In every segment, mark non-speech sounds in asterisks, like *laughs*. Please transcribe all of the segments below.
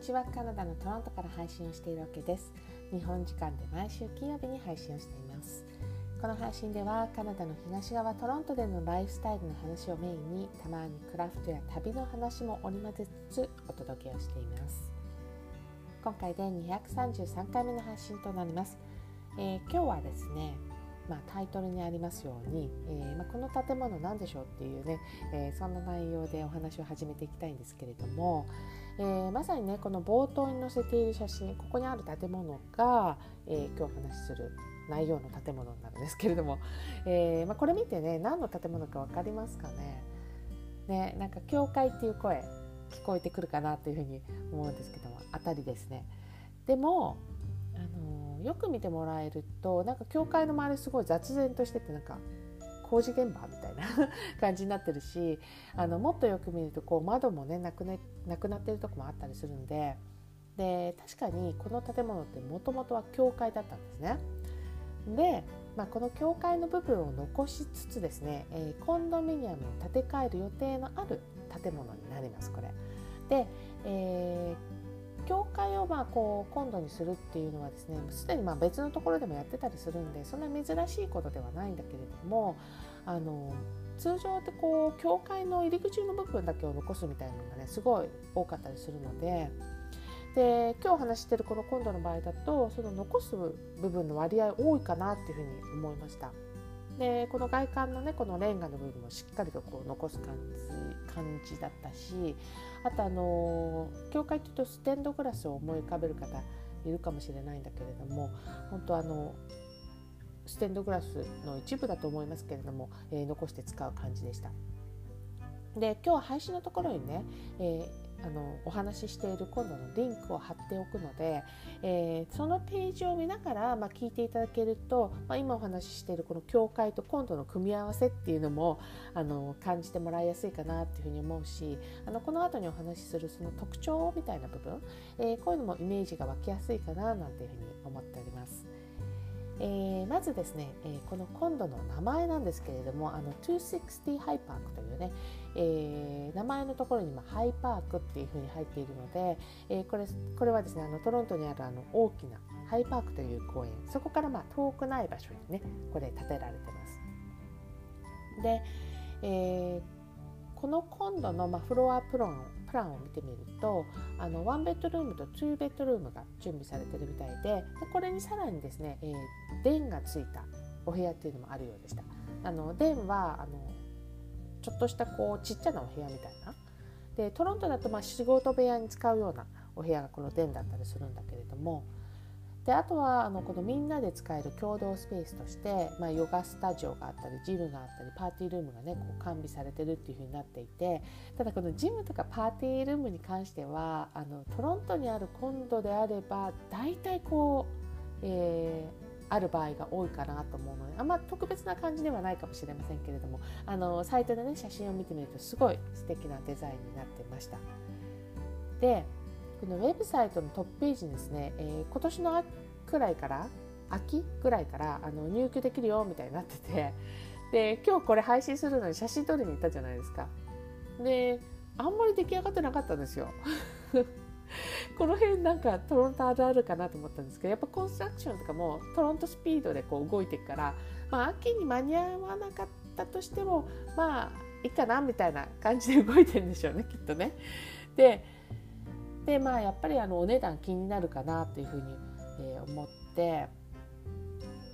ちは。カナダのトロントから配信をしているわけです。日本時間で毎週金曜日に配信をしています。この配信ではカナダの東側トロントでのライフスタイルの話をメインにたまにクラフトや旅の話も織り交ぜつつお届けをしています。今回で233回目の配信となります、えー、今日はですねまあ、タイトルにありますように、えー、まあ、この建物何でしょうっていうね、えー、そんな内容でお話を始めていきたいんですけれども、えー、まさにねこの冒頭に載せている写真ここにある建物が、え今日お話しする内容の建物になるんですけれども、えまあ、これ見てね何の建物か分かりますかね？ねなんか教会っていう声聞こえてくるかなというふうに思うんですけども当たりですね。でもあのよく見てもらえるとなんか教会の周りすごい雑然としててなんか工事現場みたいな *laughs* 感じになってるしあのもっとよく見るとこう窓もねなく,、なくなってるとこもあったりするんでで確かにこの建物ってもともとは教会だったんですね。で、まあ、この教会の部分を残しつつですね、えー、コンドミニアムを建て替える予定のある建物になりますこれ。で、えー教会をまあこう今度にするっていうのはですねすでにまあ別のところでもやってたりするんでそんな珍しいことではないんだけれどもあの通常ってこう教会の入り口の部分だけを残すみたいなのがねすごい多かったりするので。で今日話してるこの今度の場合だとその残す部分の割合多いかなっていうふうに思いました。でこの外観のねこのレンガの部分もしっかりとこう残す感じ感じだったしあとあの教会っていうとステンドグラスを思い浮かべる方いるかもしれないんだけれども本当あのステンドグラスの一部だと思いますけれども、えー、残して使う感じでした。で今日は配信のところにね、えーあのお話ししている今度のリンクを貼っておくので、えー、そのページを見ながら、まあ、聞いていただけると、まあ、今お話ししているこの教会と今度の組み合わせっていうのもあの感じてもらいやすいかなっていうふうに思うしあのこの後にお話しするその特徴みたいな部分、えー、こういうのもイメージが湧きやすいかななんていうふうに思っております。えー、まずですね、えー、この今度の名前なんですけれどもあの260ハイパークというね、えー、名前のところにまハイパークっていうふうに入っているので、えこれこれはですねあのトロントにあるあの大きなハイパークという公園そこからまあ遠くない場所にねこれ建てられてます。で、えこの今度のまフロアプロンプランを見てみるとあの1ベッドルームと2ベッドルームが準備されてるみたいででこれにさらにですね、えー、電がついたお部屋っていうのもあるようでした。あの電はあのちょっとしたこうちっちゃなお部屋みたいなでトロントだとまあ仕事部屋に使うようなお部屋がこの電だったりするんだけれどもであとはあのこのみんなで使える共同スペースとして、まあ、ヨガスタジオがあったりジムがあったりパーティールームがねこう完備されてるっていう風になっていてただこのジムとかパーティールームに関してはあのトロントにあるコンドであれば大体こう、えー、ある場合が多いかなと思うのであんま特別な感じではないかもしれませんけれどもあのサイトでね写真を見てみるとすごい素敵なデザインになってました。でこのウェブサイトのトップページにですね、えー、今年の秋くらいから秋ぐらいからあの入居できるよみたいになってて *laughs* で今日これ配信するのに写真撮りに行ったじゃないですか。であんまり出来上がってなかったんですよ。*laughs* この辺なんかトロントあるあるかなと思ったんですけどやっぱコンストラクションとかもトロントスピードでこう動いていくから、まあ、秋に間に合わなかったとしてもまあいいかなみたいな感じで動いてるんでしょうねきっとね。ででまあやっぱりあのお値段気になるかなというふうに、えー、思って。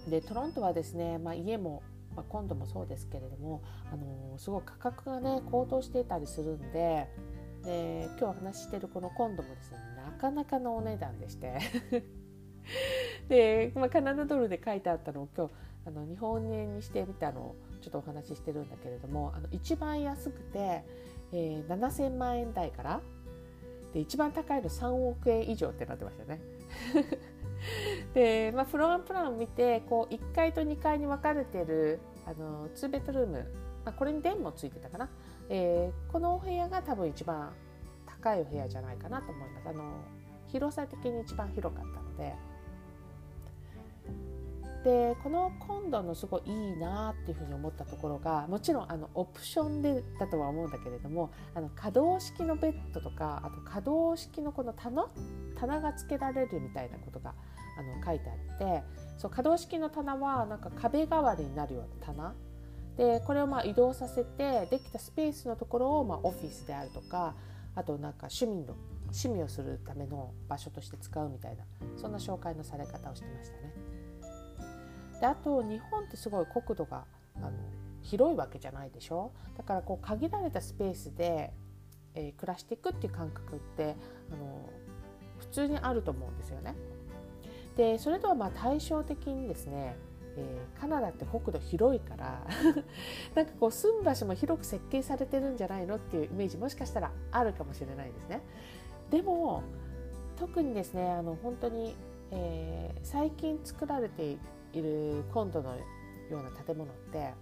でトロントはですね、まあ、家も、まあ、今度もそうですけれども、あの、すごい価格がね高騰していたりするんでで今日話ししてるこのコンドもですねなかなかのお値段でして。*laughs* で、まあ、カナダドルで書いてあったのを今日あの日本円にしてみたのをちょっとお話ししてるんだけれどもあの一番安くて、えー、7,000万円台からで一番高いの3億円以上ってなってましたね。*laughs* で、まあ、フロアプランを見てこう1階と2階に分かれてるあの2ベッドルーム、まあ、これに電もついてたかな、えー、このお部屋が多分一番高いお部屋じゃないかなと思います。あの広さ的に一番広かったのででこのコンドのすごいいいなっていうふうに思ったところがもちろんあのオプションでだとは思うんだけれどもあの可動式のベッドとかあと可動式のこの棚棚がつけられるみたいなことがあの書いてあってそう可動式の棚はなんか壁代わりになるような棚でこれをまあ移動させてできたスペースのところをまあオフィスであるとかあとなんか趣味の趣味をするための場所として使うみたいなそんな紹介のされ方をしてましたね。であと日本ってすごい国土があの広いわけじゃないでしょ？だからこう限られたスペースで、えー、暮らしていくっていう感覚ってあの普通にあると思うんですよね。でそれとはまあ対照的にですねえー、カナダって国土広いから *laughs* なんかこう住む場所も広く設計されてるんじゃないのっていうイメージもしかしたらあるかもしれないですね。でも特にですねあの本当に、えー、最近作られているコンドのような建物って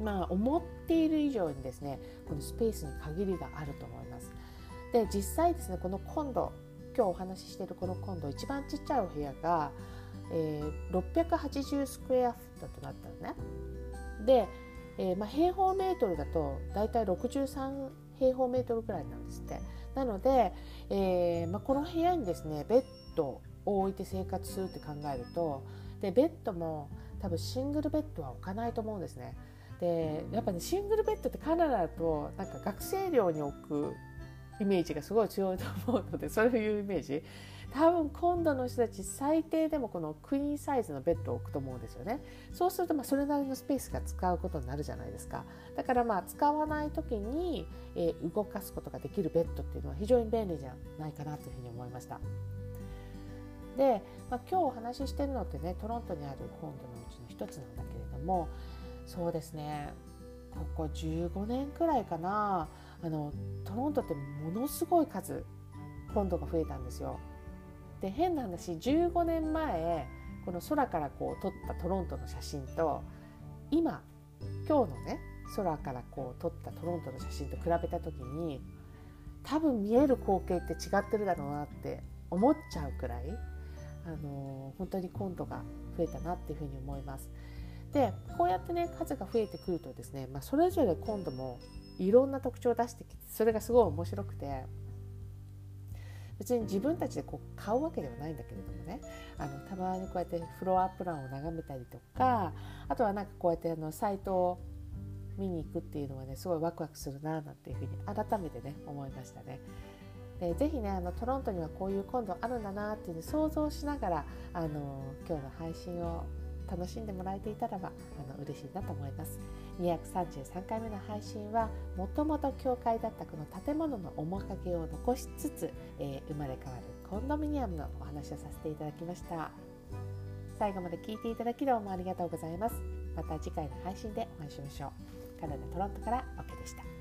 まあ思っている以上にですねこのスペースに限りがあると思います。で実際ですねこのコンド今日お話ししているこのコンド一番ちっちゃいお部屋が、えー、680スクエアフットとなったのね。で、えーまあ、平方メートルだと大体63平方メートルぐらいなんですって。なので、えーまあ、この部屋にですねベッドを置いて生活するって考えるとでベッドも多分シングルベッドは置かないと思うんですね。でやっぱねシングルベッドってカナダだとなんか学生寮に置くイメージがすごい強いと思うのでそういうイメージ。多分今度の人たち最低でもこのクイーンサイズのベッドを置くと思うんですよね。そうするとまあそれなりのスペースが使うことになるじゃないですか。だからまあ使わない時に、えー、動かすことができるベッドっていうのは非常に便利じゃないかなというふうに思いましたで、まあ、今日お話ししてるのってねトロントにある本土のうちの一つなんだけれどもそうですねここ15年くらいかなあのトロントってものすごい数本土が増えたんですよ。で変な話15年前この空からこう撮ったトロントの写真と今今日のね空からこう撮ったトロントの写真と比べた時に多分見える光景って違ってるだろうなって思っちゃうくらい、あの、本当にコントが増えたなっていうふうに思います。でこうやってね数が増えてくるとですね、まあ、それぞれコントもいろんな特徴を出してきてそれがすごい面白くて別に自分たちでこう買うわけではないんだけれどもねあのたまにこうやってフロアプランを眺めたりとかあとはなんかこうやってあのサイトを見に行くっていうのはねすごいワクワクするななんていうふうに改めてね思いましたね。でぜひねあのトロントにはこういう今度あるんだなっていうのを想像しながらあの今日の配信を楽しんでもらえていたらばあの嬉しいなと思います。233回目の配信はもともと教会だったこの建物の面影を残しつつ、えー、生まれ変わるコンドミニアムのお話をさせていただきました。最後まで聞いていただきどうもありがとうございます。また次回の配信でお会いしましょう。カナダ・トロントからオケでした。